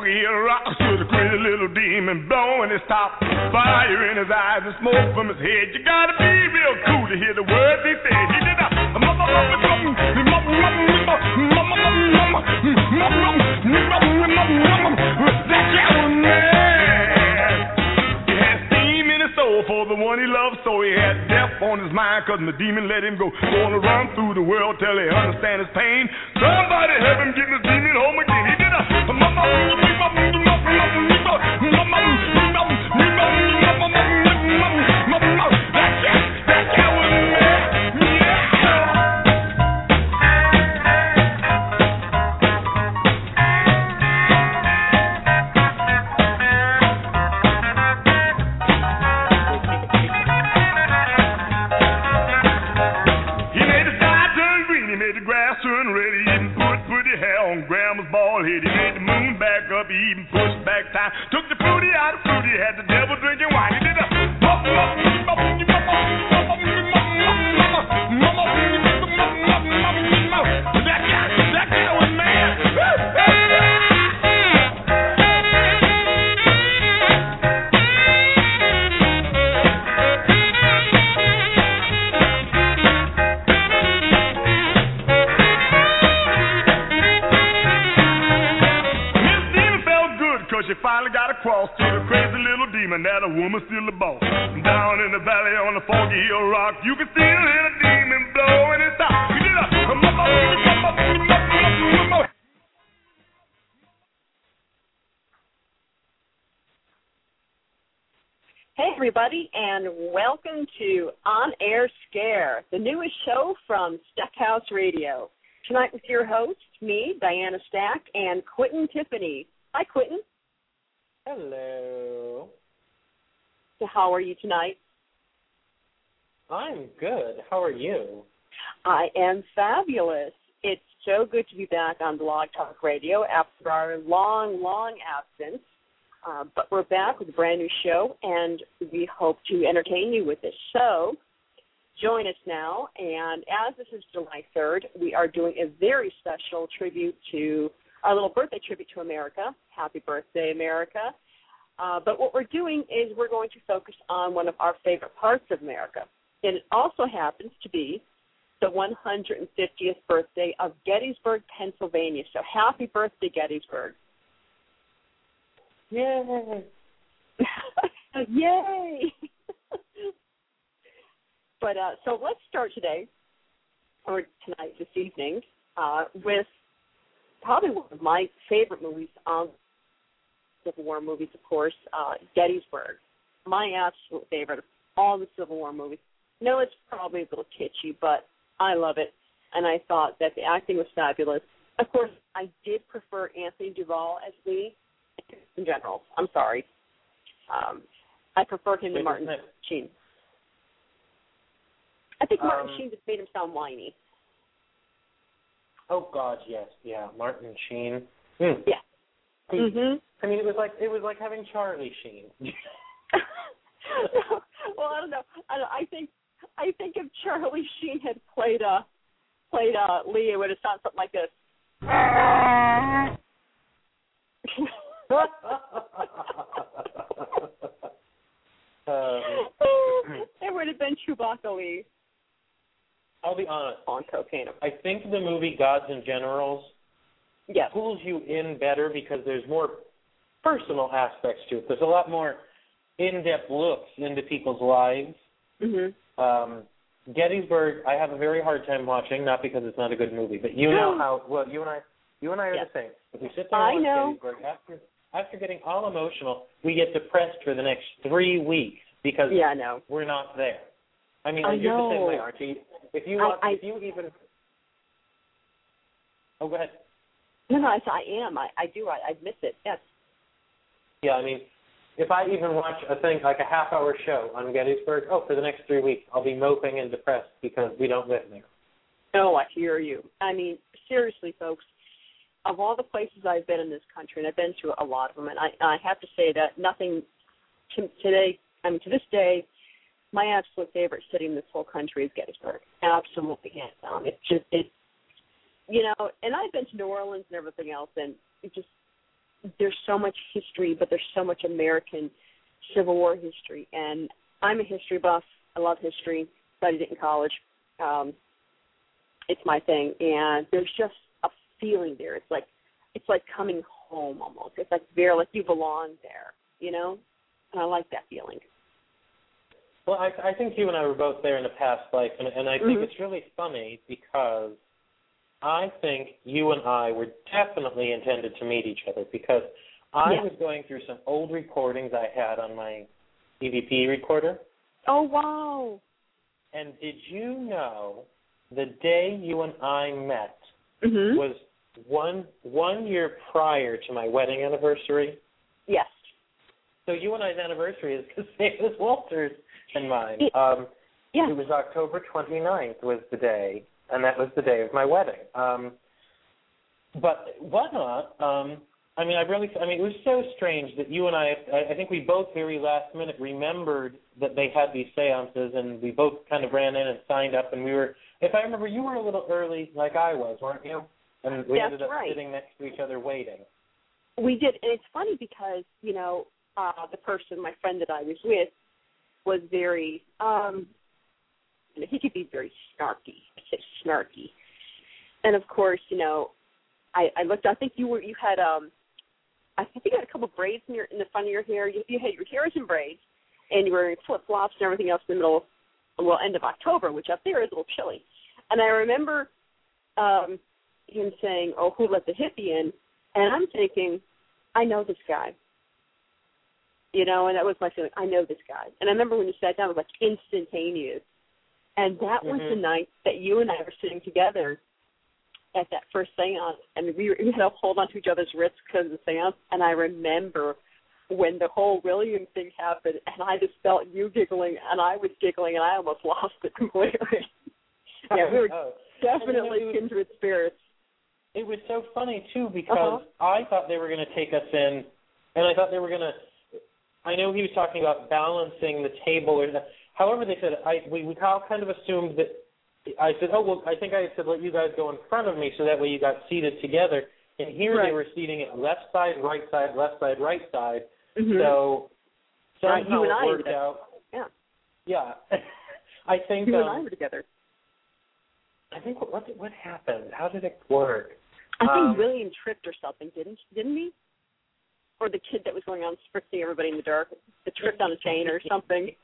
Valley on the foggy hill rock a crazy little demon blowing his top. Fire in his eyes and smoke from his head. You gotta be real cool to hear the words he said. He did a mama mama mama mama mama mama mama mama mama soul for the one he loved, so he had death on his mind, cause the demon let him go. Gonna run through the world till he understand his pain. Somebody help him get this demon home again. He did a that pushed back time. Took the fruity out of fruity, had the devil drinking wine. He did a that and welcome to On Air Scare, the newest show from Stackhouse Radio. Tonight with your hosts, me, Diana Stack, and Quintin Tiffany. Hi, Quintin. Hello. So how are you tonight? I'm good. How are you? I am fabulous. It's so good to be back on Blog Talk Radio after our long, long absence. Uh, but we're back with a brand new show, and we hope to entertain you with this. So, join us now. And as this is July 3rd, we are doing a very special tribute to our little birthday tribute to America. Happy birthday, America. Uh, but what we're doing is we're going to focus on one of our favorite parts of America. And it also happens to be the 150th birthday of Gettysburg, Pennsylvania. So happy birthday, Gettysburg. Yay. Yay! but uh, so let's start today, or tonight, this evening, uh, with probably one of my favorite movies on Civil War movies, of course, uh, Gettysburg. My absolute favorite of all the Civil War movies. No, it's probably a little kitschy, but I love it, and I thought that the acting was fabulous. Of course, I did prefer Anthony Duvall as Lee in general. I'm sorry. Um, I prefer him to Martin Sheen. I think Martin Um, Sheen just made him sound whiny. Oh God, yes, yeah. Martin Sheen. Hmm. Yeah. I, Mm-hmm. I mean, it was like it was like having Charlie Sheen. well, I don't know. I, don't, I think I think if Charlie Sheen had played uh played uh Lee, it would have sounded something like this. Um, it would have been Chewbacca Lee I'll be honest. on cocaine. I think the movie Gods and Generals Yes. pulls you in better because there's more personal aspects to it. There's a lot more in-depth looks into people's lives. Mhm. Um, Gettysburg, I have a very hard time watching, not because it's not a good movie, but you know how well you and I, you and I are Yes. the same. If we sit there and I watch know. Gettysburg after after getting all emotional, we get depressed for the next three weeks because Yeah, I know. we're not there. I mean, I you're the same way, know. you? If you want, I- if you even, oh, go ahead. No, no, I, I am. I, I do. I, I miss it. Yes. Yeah, I mean, if I even watch a thing like a half-hour show on Gettysburg, oh, for the next three weeks, I'll be moping and depressed because we don't live there. No, I hear you. I mean, seriously, folks. Of all the places I've been in this country, and I've been to a lot of them, and I, I have to say that nothing to, today. I mean, to this day, my absolute favorite city in this whole country is Gettysburg. Absolutely hands down. It's just it. You know, and I've been to New Orleans and everything else, and it just there's so much history, but there's so much American Civil War history, and I'm a history buff. I love history. Studied it in college. Um, it's my thing, and there's just feeling there. It's like it's like coming home almost. It's like very like you belong there, you know. And I like that feeling. Well, I, I think you and I were both there in a past life, and, and I think Mhm. it's really funny because I think you and I were definitely intended to meet each other because I Yeah. was going through some old recordings I had on my EVP recorder, Oh wow. and did you know the day you and I met Mhm. was one one year prior to my wedding anniversary? yes. So you and I's anniversary is the same as Walter's and mine. Um, Yeah. It was October 29th was the day, and that was the day of my wedding. Um, but whatnot, um, I mean, I really, I mean, it was so strange that you and I, I, I think we both very last minute remembered that they had these seances, and we both kind of ran in and signed up, and we were, if I remember, you were a little early, like I was, weren't you? And we That's ended up right. sitting next to each other waiting. We did, and it's funny because you know uh, the person, my friend that I was with, was very. um He could be very snarky, I say snarky, and of course, you know, I, I looked. I think you were you had um, I think you had a couple braids in your in the front of your hair. You, you had your hair was in braids, and you were wearing flip flops and everything else in the middle. Of, well, end of October, which up there is a little chilly, and I remember um him saying, "Oh, who let the hippie in?" And I'm thinking, I know this guy. You know, and that was my feeling. I know this guy. And I remember when you sat down, it was like instantaneous. And that was the Mhm. night that you and I were sitting together at that first seance, and we, were, we had to hold on to each other's wrists because of the seance. And I remember when the whole William thing happened, and I just felt you giggling, and I was giggling, and I almost lost it completely. yeah, we were Oh. definitely And, you was- kindred spirits. It was so funny too because Uh-huh. I thought they were going to take us in, and I thought they were going to. I know he was talking about balancing the table, or the, however they said. I we we all kind of assumed that. I said, oh well, I think I said let you guys go in front of me so that way you got seated together. And here Right. they were seating it left side, right side, left side, right side. Mhm. So somehow it worked out. yeah. Yeah, I think. you um, and I were together. I think what what, what happened? How did it work? I think Um, William tripped or something, didn't didn't he? Or the kid that was going on spritzing everybody in the dark, the tripped on a chain or something.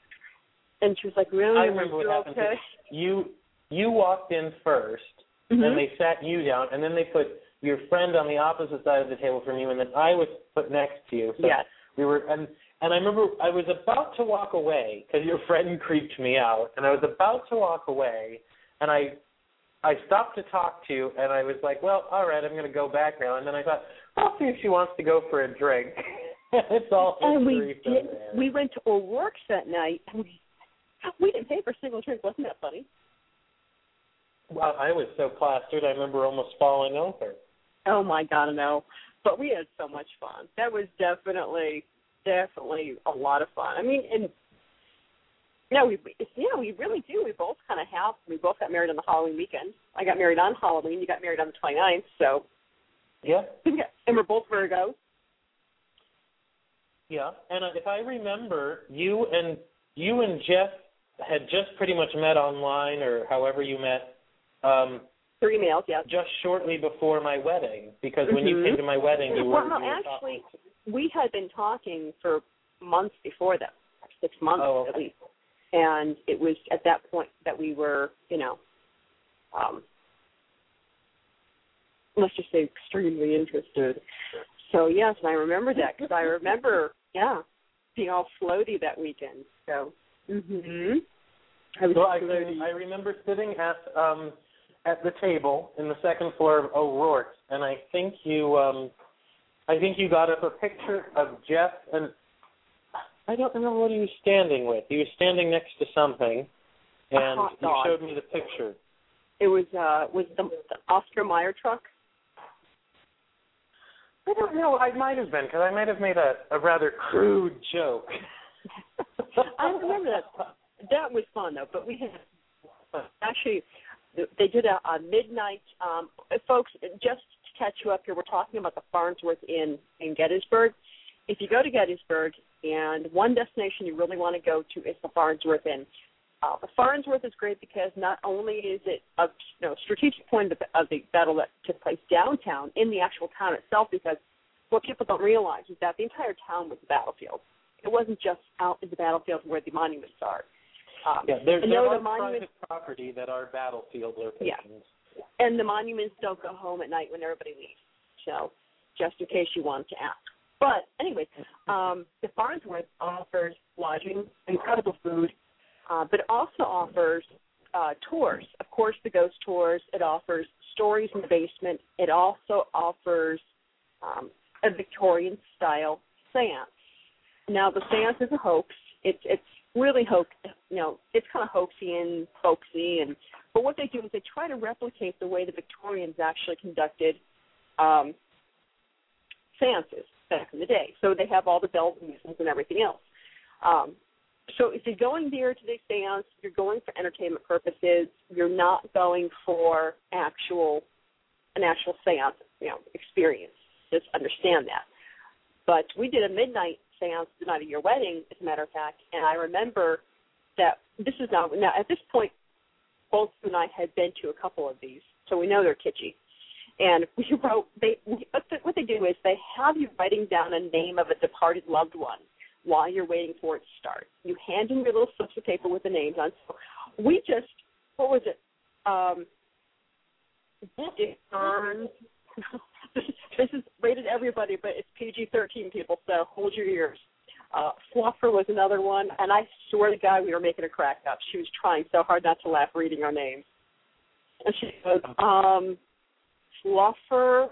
And she was like, "Really? I remember what you happened. okay?" You you walked in 1st Mhm. and they sat you down, and then they put your friend on the opposite side of the table from you, and then I was put next to you. So Yes. we were, and and I remember I was about to walk away because your friend creeped me out, and I was about to walk away, and I I stopped to talk to you, and I was like, well, all right, I'm going to go back now, and then I thought, I'll see if she wants to go for a drink. it's all And we did. We went to O'Rorke's that night, and we we didn't pay for a single drink. Wasn't that funny? Well, I was so plastered, I remember almost falling over. Oh my God, no! But we had so much fun. That was definitely, definitely a lot of fun. I mean, and yeah, we yeah we really do. We both kind of have. We both got married on the Halloween weekend. I got married on Halloween. You got married on the 29th. So, Yeah. and we're both Virgos. Yeah, and if I remember, you and you and Jeff had just pretty much met online, or however you met, um, Three males, yeah. just shortly before my wedding. Because when you Mhm. came to my wedding, you were. well, no, actually, talking- we had been talking for months before that, six months Oh, okay. at least. And it was at that point that we were, you know, um, let's just say extremely interested. So yes, and I remember that because I remember, yeah, being all floaty that weekend. So, mhm. I was Well, I, floaty. I remember sitting at um at the table in the second floor of O'Rorke's, and I think you um I think you got up a picture of Jeff, and I don't remember what he was standing with. He was standing next to something, and you showed me the picture. It was uh was the, the Oscar Mayer truck. I don't know. I might have been because I might have made a, a rather crude joke. I remember that. That was fun though. But we had actually they did a, a midnight. Um, folks, just to catch you up here, we're talking about the Farnsworth Inn in Gettysburg. If you go to Gettysburg, and one destination you really want to go to is the Farnsworth Inn. Uh, the Farnsworth is great because not only is it a you know, strategic point of the, of the battle that took place downtown in the actual town itself, because what people don't realize is that the entire town was a battlefield. It wasn't just out in the battlefield where the monuments are. Um, Yeah, there, there are the monuments, private property that are battlefield locations. and the monuments don't go home at night when everybody leaves. So, just in case you wanted to ask. But anyway, um, the Farnsworth offers lodging, incredible food, uh, but also offers uh, tours. Of course, the ghost tours. It offers stories in the basement. It also offers um, a Victorian style seance. Now, the seance is a hoax. It's it's really hoax. You know, it's kind of hoaxy and folksy, and but what they do is they try to replicate the way the Victorians actually conducted um, seances back in the day. So they have all the bells and whistles and everything else. Um, so if you're going there to the seance, you're going for entertainment purposes. You're not going for actual an actual seance, you know, experience. Just understand that. But we did a midnight seance the night of your wedding, as a matter of fact, and I remember that this is now now at this point both you and I had been to a couple of these, so we know they're kitschy. And we wrote they what, they do is they have you writing down a name of a departed loved one while you're waiting for it to start. You hand them your little slips of paper with the names on. So we just what was it? Um this is rated everybody, but it's PG thirteen people, so hold your ears. Uh Fluffer was another one, and I swear to God we were making a crack up. She was trying so hard not to laugh reading our names. And she goes, um, Fluffer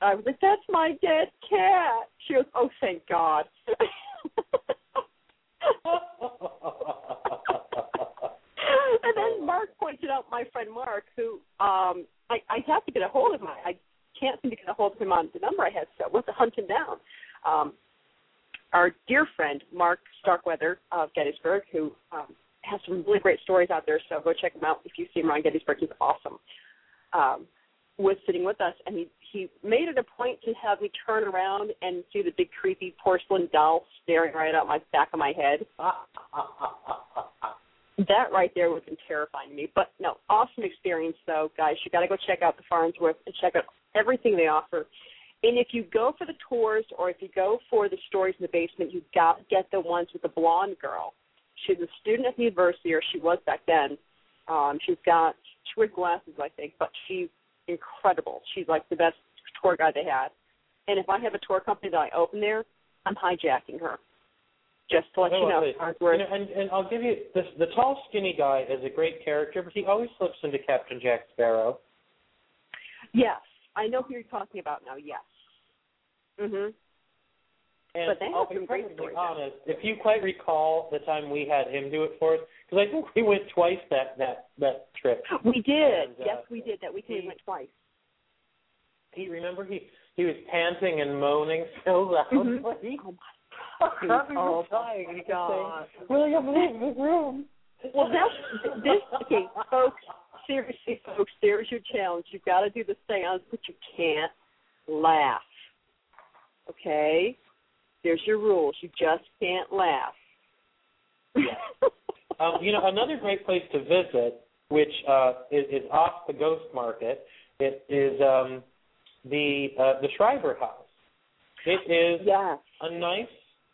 I was like, That's my dead cat. She goes, Oh thank God. and then Mark pointed out my friend Mark, who um I, I have to get a hold of him. I can't seem to get a hold of him on the number I had, so I went to hunt him down. Um, our dear friend Mark Starkweather of Gettysburg, who um, has some really great stories out there. So go check him out if you see him around Gettysburg. He's awesome. Um, was sitting with us, and he he made it a point to have me turn around and see the big creepy porcelain doll staring right out my back of my head. that right there been terrifying to me. But no, awesome experience though, guys. You got to go check out the Farnsworth and check out everything they offer. And if you go for the tours or if you go for the stories in the basement, you got get the ones with the blonde girl. She's a student at the university, or she was back then. Um, she's got she wears glasses, I think, but she's incredible. She's like the best tour guide they had. And if I have a tour company that I open there, I'm hijacking her. Just to let I you know, will you know, and, and I'll give you this: the tall, skinny guy is a great character, but he always slips into Captain Jack Sparrow. Yes, I know who you're talking about now. Yes. Mhm. And But they have some great stories. honest. If you quite recall the time we had him do it for us, because I think we went twice that that that trip. We did. And, uh, yes, we did. That weekend we he- went twice. He remember he he was panting and moaning so loudly. Mhm. Oh my I Oh, was dying. He kept God. "William, leave the room." Well, that's this. Okay, folks. Seriously, folks. There's your challenge. You've got to do the seance, but you can't laugh. Okay. There's your rules. You just can't laugh. Um, you know, another great place to visit, which uh, is, is off the Ghost Market, it is um, the uh, the Shriver House. It is a nice.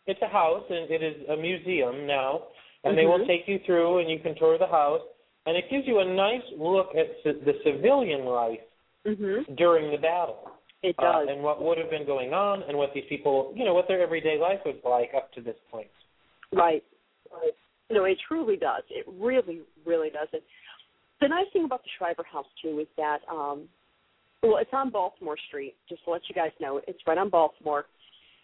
It's a house, and it is a museum now, and they will Mhm. take you through, and you can tour the house, and it gives you a nice look at ci- the civilian life Mhm. during the battle. It uh, does. and what would have been going on, and what these people, you know, what their everyday life was like up to this point. Right. Right. No, it truly does. It really, really does. It. The nice thing about the Shriver House too is that, um, well, it's on Baltimore Street. Just to let you guys know, it's right on Baltimore,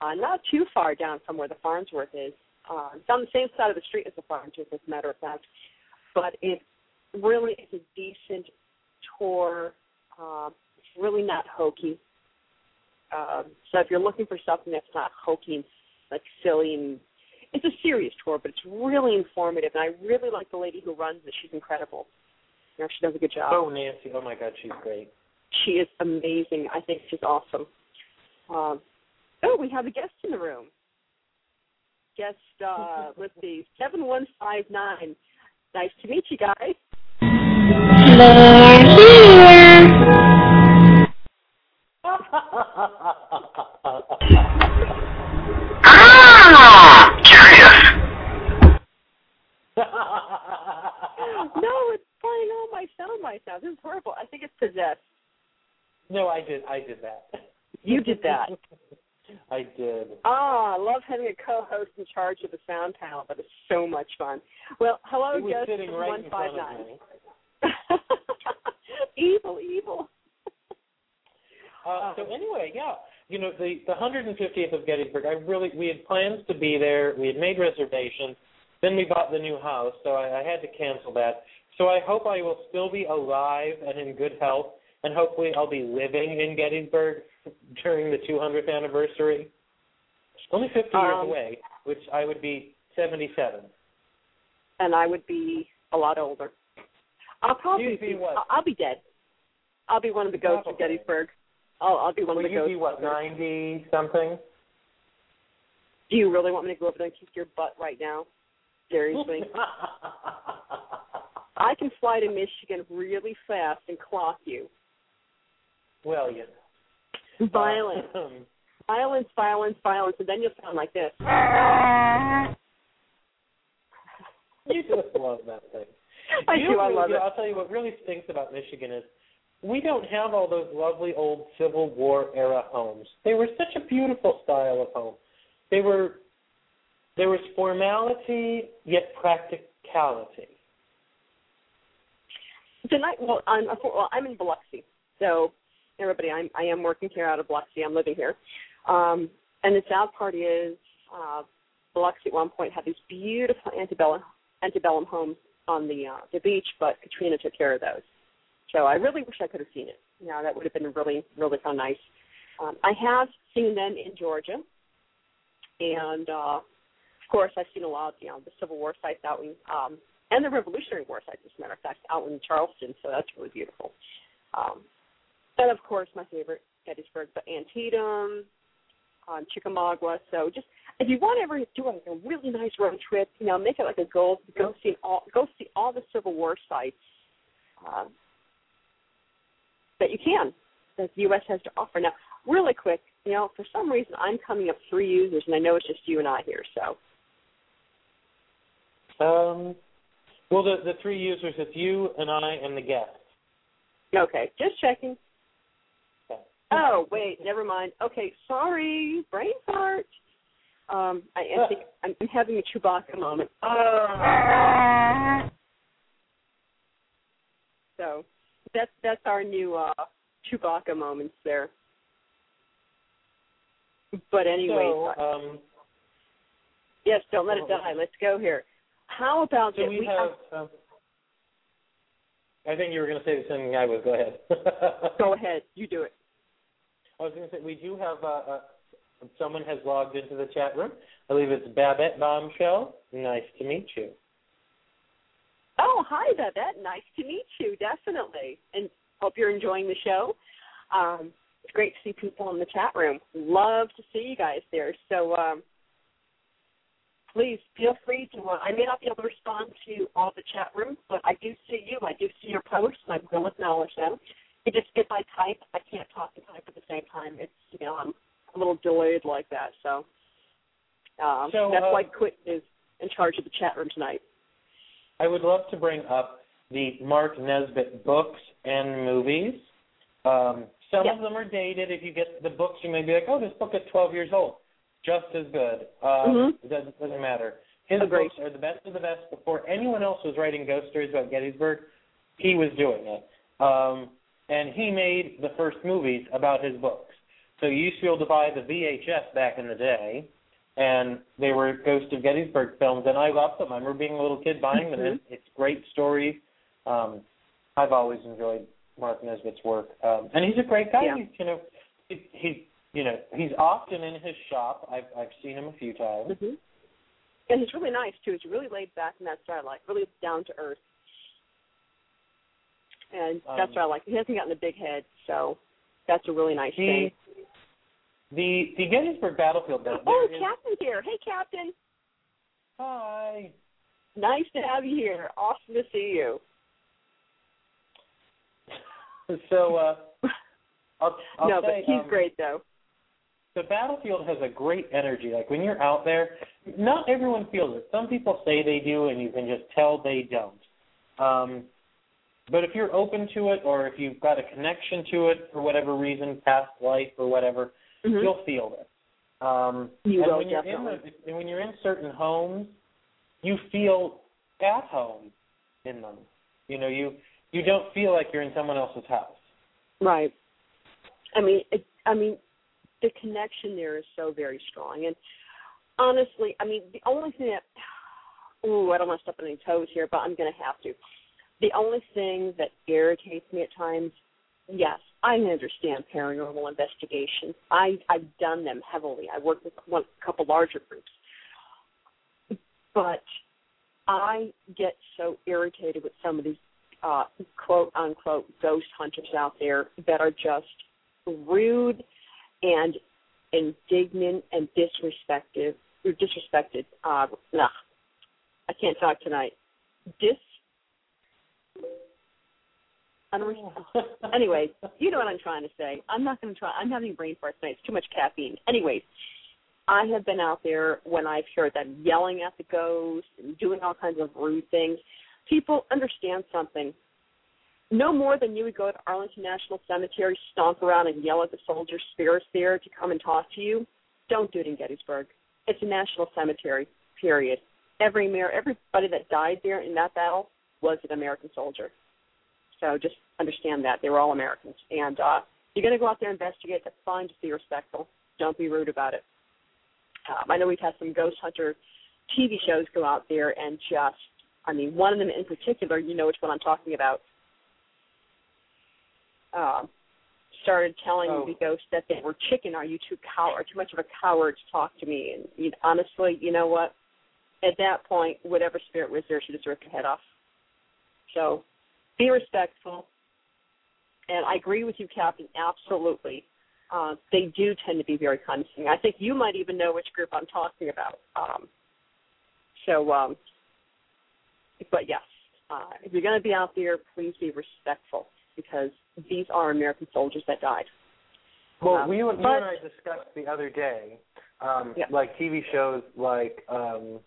uh, not too far down from where the Farnsworth is. Uh, it's on the same side of the street as the Farnsworth, as a matter of fact. But it really is a decent tour. Uh, it's really not hokey. Um, so if you're looking for something that's not hokey and like silly and it's a serious tour, but it's really informative, and I really like the lady who runs it. She's incredible. You know, she does a good job. Oh, Nancy! Oh my God, she's great. She is amazing. I think she's awesome. Um, oh, we have a guest in the room. Guest, uh, let's see, seven one five nine. Nice to meet you guys. no, it's playing all my sound by sound. This is horrible. I think it's possessed. no, I did. I did that. You did that. I did. Ah, I love having a co-host in charge of the sound panel. That is so much fun. Well, hello, It was guest right one five nine. evil, evil. Uh, so anyway, yeah, you know the the 150th of Gettysburg. I really we had plans to be there. We had made reservations. Then we bought the new house, so I, I had to cancel that. So I hope I will still be alive and in good health, and hopefully I'll be living in Gettysburg during the 200th anniversary. Only 50 years Um, away, which I would be 77. and I would be a lot older. I'll probably You'd be what? I'll, I'll be dead. I'll be one of the ghosts of Gettysburg. I'll, I'll be one Will of the you be what 90 something? Do you really want me to go over there and kick your butt right now? Seriously. I can fly to Michigan really fast and clock you. well, you know. Violence, Um, violence, violence, violence, and then you'll sound like this. you just love that thing. I You do. know, I really- love it. I'll tell you what really stinks about Michigan is we don't have all those lovely old Civil War era homes. They were such a beautiful style of home. They were there was formality yet practicality. Tonight, well, I'm well, I'm in Biloxi, so everybody, I'm I am working here out of Biloxi. I'm living here, um, and the sad part is, uh, Biloxi at one point had these beautiful antebellum antebellum homes on the uh, the beach, but Katrina took care of those. So I really wish I could have seen it. You know, that would have been really really of nice. Um, I have seen them in Georgia, and uh, of course, I've seen a lot of you know the Civil War sites out in um, and the Revolutionary War sites, as a matter of fact, out in Charleston. So that's really beautiful. Um, and of course, my favorite Gettysburg, but Antietam, um, Chickamauga. So just if you want to ever do like a really nice road trip, you know, make it like a goal. Go see all go see all the Civil War sites uh, that you can that the U.S. has to offer. Now, really quick, you know, for some reason I'm coming up three users, and I know it's just you and I here. So Um, well, the the three users it's you and I and the guest. okay, just checking. Okay. Oh wait, never mind. Okay, sorry, brain fart. Um, I, I think I'm, I'm having a Chewbacca moment. So that's that's our new uh, Chewbacca moments there. But anyway, So, um, yes, don't let it die. Let's go here. How about so that we have. Um, I think you were going to say the same thing I was. Go ahead. Go ahead, you do it. I was going to say we do have uh, uh, someone has logged into the chat room. I believe it's Babette Bombshell. Nice to meet you. Oh, hi, Babette. Nice to meet you, definitely. And hope you're enjoying the show. Um, it's great to see people in the chat room. Love to see you guys there. So um, please feel free to. Uh, I may not be able to respond to all the chat room, but I do see you. I do see your posts, and I will acknowledge them. It just if I type, I can't talk and type at the same time. It's you know I'm a little delayed like that. So, um, So, that's uh, why Quit is in charge of the chat room tonight. I would love to bring up the Mark Nesbitt books and movies. Um, Some Yes. of them are dated. If you get the books, you may be like, oh, this book is 12 years old. Just as good. Um, Mhm. It doesn't, doesn't matter. His Agreed. books are the best of the best. Before anyone else was writing ghost stories about Gettysburg, he was doing it. Um, and he made the first movies about his books. So you used to be able to buy the VHS back in the day, and they were Ghost of Gettysburg films, and I loved them. I remember being a little kid buying them. Mhm. It's, great stories. Um, I've always enjoyed Mark Nesbitt's work, um, and he's a great guy. Yeah. He's, you know, he, he, you know, he's often in his shop. I've I've seen him a few times. hmm And he's really nice too. He's really laid back in that style, like really down to earth. And that's Um, what I like. He hasn't gotten a big head, so that's a really nice thing. The the Gettysburg battlefield. There, Oh, is- Captain's here. Hey, Captain. Hi. Nice to have you here. Awesome to see you. So uh, I'll, I'll no, say, but he's um, great though. the battlefield has a great energy. Like when you're out there, not everyone feels it. Some people say they do, and you can just tell they don't. Um, but if you're open to it, or if you've got a connection to it for whatever reason, past life or whatever, Mhm. you'll feel it. Um, You and will, when you're in the, and when you're in certain homes, you feel at home in them. You know, you you don't feel like you're in someone else's house. Right. I mean, it, I mean, the connection there is so very strong. And honestly, I mean, the only thing that, ooh, I don't want to step on any toes here, but I'm going to have to. The only thing that irritates me at times, yes, I understand paranormal investigations. I I've done them heavily. I worked with one a couple larger groups, but I get so irritated with some of these uh, quote unquote ghost hunters out there that are just rude and indignant and disrespected or disrespected. Uh, nah, I can't talk tonight. Dis. Anyways, you know what I'm trying to say. I'm not going to try. I'm having brain fart tonight. It's too much caffeine. Anyways, I have been out there when I've heard them yelling at the ghost and doing all kinds of rude things. People understand something. No more than you would go to Arlington National Cemetery, stomp around and yell at the soldiers' spirits there to come and talk to you. Don't do it in Gettysburg. It's a national cemetery. Period. Every mayor, everybody that died there in that battle was an American soldier. So just understand that they were all Americans. And uh, you're going to go out there and investigate. That's fine. Just be respectful. Don't be rude about it. Um, I know we've had some ghost hunter TV shows go out there and just, I mean, one of them in particular, you know which one I'm talking about, um, started telling Oh. the ghost that they were chicken. Are you too coward, too much of a coward to talk to me? And you, honestly, you know what? At that point, whatever spirit was there, she just ripped her head off. So, be respectful. And I agree with you, Captain. Absolutely, uh, they do tend to be very condescending. I think you might even know which group I'm talking about. Um, so, um, but yes, uh, if you're going to be out there, please be respectful because these are American soldiers that died. Well, Um, we, you and I discussed the other day, um, Yeah. like TV shows like um,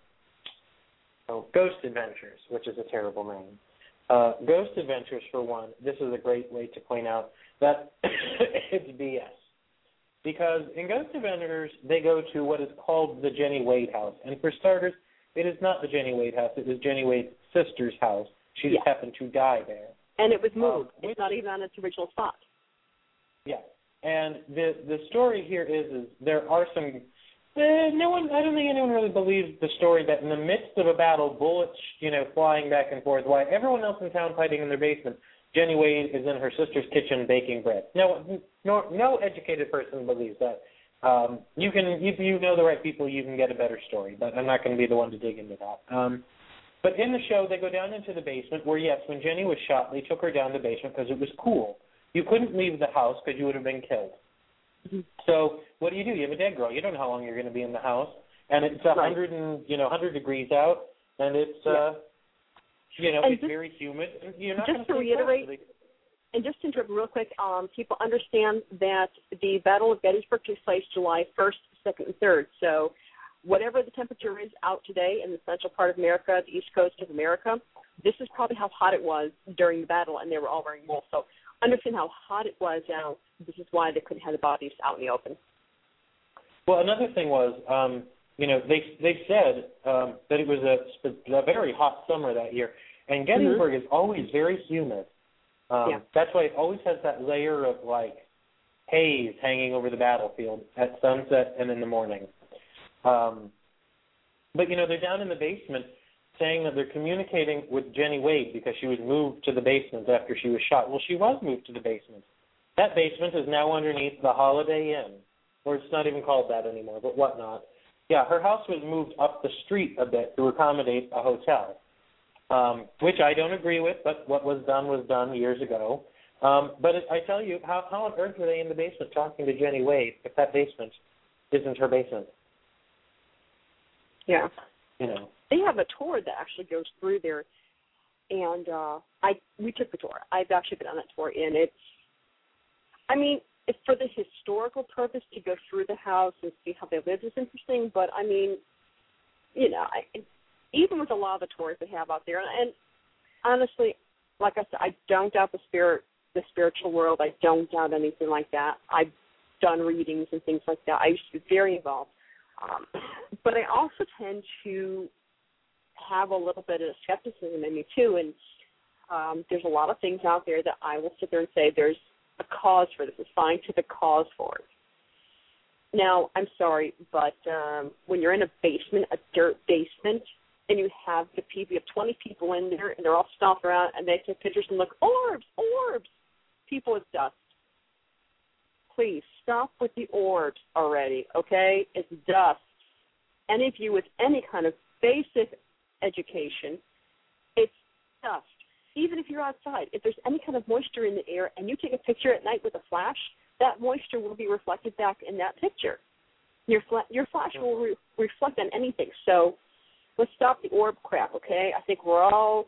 oh, Ghost Adventures, which is a terrible name. Uh, Ghost Adventures, for one, this is a great way to point out that it's BS. Because in Ghost Adventures, they go to what is called the Jenny Wade house. And for starters, it is not the Jenny Wade house. It is Jenny Wade's sister's house. She just happened to die there. And it was moved. Um, it's not even on its original spot. Yeah, and the the story here is is there are some. Uh, no one, I don't think anyone really believes the story that in the midst of a battle, bullets, you know, flying back and forth, while everyone else in town fighting in their basement, Jenny Wade is in her sister's kitchen baking bread. No, no, no educated person believes that. Um, you can, if you know the right people, you can get a better story. But I'm not going to be the one to dig into that. Um, but in the show, they go down into the basement where, yes, when Jenny was shot, they took her down the basement because it was cool. You couldn't leave the house because you would have been killed. So what do you do? You have a dead girl. You don't know how long you're going to be in the house, and it's a hundred and you know hundred degrees out, and it's uh, you know And it's just- very humid. And you're not just to reiterate- And just to interrupt real quick, um, people understand that the Battle of Gettysburg took place July 1st, 2nd, and 3rd. So whatever the temperature is out today in the central part of America, the east coast of America, this is probably how hot it was during the battle, and they were all wearing wool. So understand how hot it was out. This is why they couldn't have the bodies out in the open. Well, another thing was, um, you know, they they said um, that it was a, a very hot summer that year, and Gettysburg is always very humid. Um, Yeah. That's why it always has that layer of like haze hanging over the battlefield at sunset and in the morning. Um, but you know, they're down in the basement saying that they're communicating with Jenny Wade because she was moved to the basement after she was shot. Well, she was moved to the basement. That basement is now underneath the Holiday Inn, or it's not even called that anymore, but whatnot. Yeah, her house was moved up the street a bit to accommodate a hotel, um, which I don't agree with, but what was done was done years ago. Um, but it, I tell you, how, how on earth were they in the basement talking to Jenny Wade if that basement isn't her basement? Yeah. You know. They have a tour that actually goes through there, and uh I we took the tour. I've actually been on that tour, and it's. I mean, it's for the historical purpose to go through the house and see how they lived is interesting, but I mean, you know, I, even with a lot of the tours they have out there, and honestly, like I said, I don't doubt the spirit, the spiritual world. I don't doubt anything like that. I've done readings and things like that. I used to be very involved, um, but I also tend to have a little bit of skepticism in me too, and um, there's a lot of things out there that I will sit there and say there's a cause for this, a scientific cause for it. Now, I'm sorry, but um, when you're in a basement, a dirt basement, and you have the people, you have 20 people in there, and they're all stomping around, and they take pictures and look, orbs, orbs. People with dust. Please stop with the orbs already, okay? It's dust. Any of you with any kind of basic education, it's dust. Even if you're outside, if there's any kind of moisture in the air and you take a picture at night with a flash, that moisture will be reflected back in that picture. Your fla- your flash will re- reflect on anything. So let's stop the orb crap, okay? I think we're all,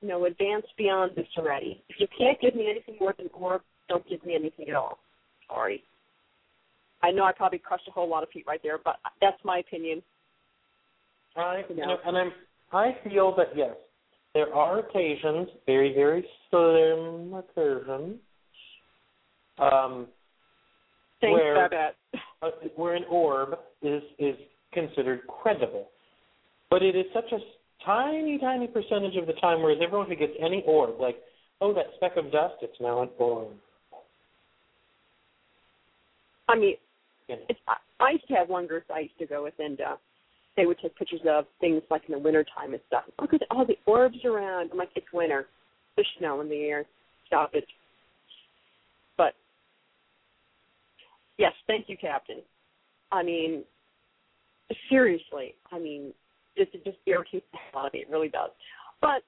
you know, advanced beyond this already. If you can't give me anything more than orb, don't give me anything at all. Sorry. I know I probably crushed a whole lot of feet right there, but that's my opinion. I You know, and I'm I feel that yes, there are occasions, very very slim occasions, um, Thanks, Where- uh, where an orb is is considered credible, but it is such a tiny tiny percentage of the time, whereas everyone who gets any orb, like oh that speck of dust, it's now an orb. I mean, You know. I used to have one group I used to go with, and uh, they would take pictures of things like in the wintertime and stuff. Look at all the orbs around. I'm like, it's winter. There's snow in the air. Stop it. But yes, thank you, Captain. I mean, seriously. I mean, this it just irritates the hell out of me. It really does. But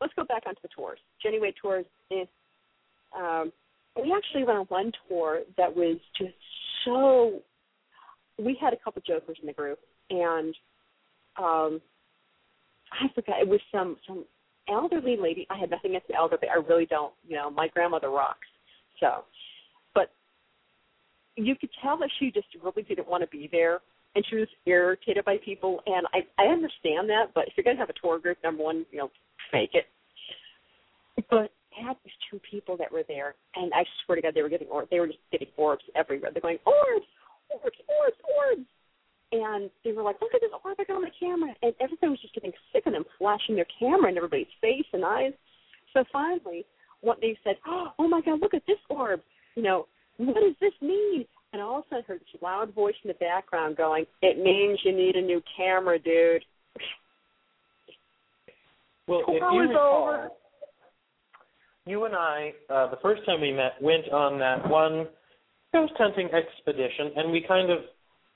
let's go back onto the tours. Jenny Wade tours. Eh, um, we actually went on one tour that was just so. We had a couple jokers in the group, and um, I forgot it was some some elderly lady. I had nothing against the elderly. I really don't. You know, my grandmother rocks. So, but you could tell that she just really didn't want to be there, and she was irritated by people. And I I understand that, but if you're gonna have a tour group, number one, you know, fake it. But I had these two people that were there, and I swear to God, they were getting orbs. They were just getting orbs everywhere. They're going orbs, orbs, orbs, orbs, and they were like, "Look at this orb I got on the camera!" And everybody was just getting sick of them flashing their camera in everybody's face and eyes. So finally, what they said, "Oh my God, look at this orb!" You know, what does this mean? And all of a sudden, I heard this loud voice in the background going, "It means you need a new camera, dude." Well, if you was recall, over. you and I, uh, the first time we met, went on that one ghost hunting expedition, and we kind of,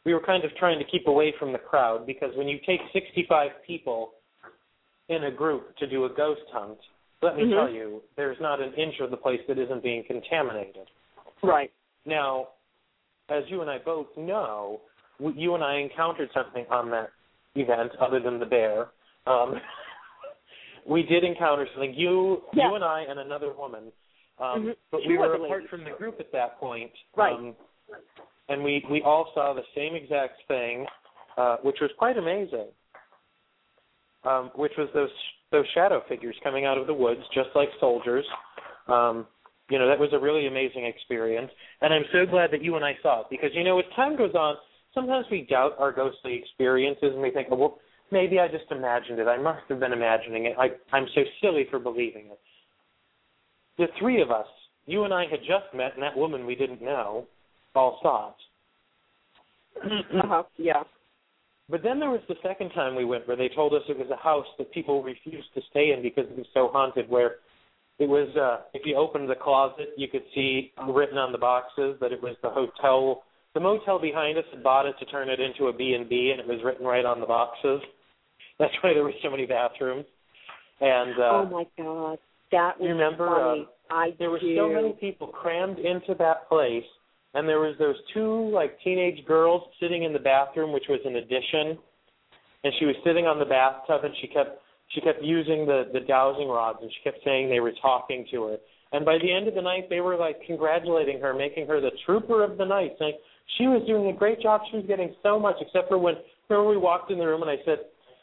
we were kind of trying to keep away from the crowd because when you take 65 people in a group to do a ghost hunt, let me Mhm. tell you, there's not an inch of the place that isn't being contaminated. Right. Now, as you and I both know, you and I encountered something on that event other than the bear. Um, we did encounter something. You, Yeah. you and I, and another woman. Um, Mhm. But we were apart from the group at that point. Right. Um, and we we all saw the same exact thing, uh, which was quite amazing. Um, which was those those shadow figures coming out of the woods, just like soldiers. Um, you know, that was a really amazing experience, and I'm so glad that you and I saw it because you know, as time goes on, sometimes we doubt our ghostly experiences and we think, oh, well, maybe I just imagined it. I must have been imagining it. I, I'm so silly for believing it. The three of us, you and I had just met, and that woman we didn't know, all saw uh-huh. Yeah. But then there was the second time we went where they told us it was a house that people refused to stay in because it was so haunted where it was uh if you opened the closet you could see written on the boxes that it was the hotel the motel behind us had bought it to turn it into a B and B and it was written right on the boxes. That's why there were so many bathrooms. And uh oh my god. That was you remember funny. uh, I there were so many people crammed into that place and there was those two like teenage girls sitting in the bathroom which was an addition. And she was sitting on the bathtub and she kept she kept using the the dowsing rods and she kept saying they were talking to her. And by the end of the night they were like congratulating her making her the trooper of the night saying she was doing a great job. She was getting so much except for when remember we walked in the room and i said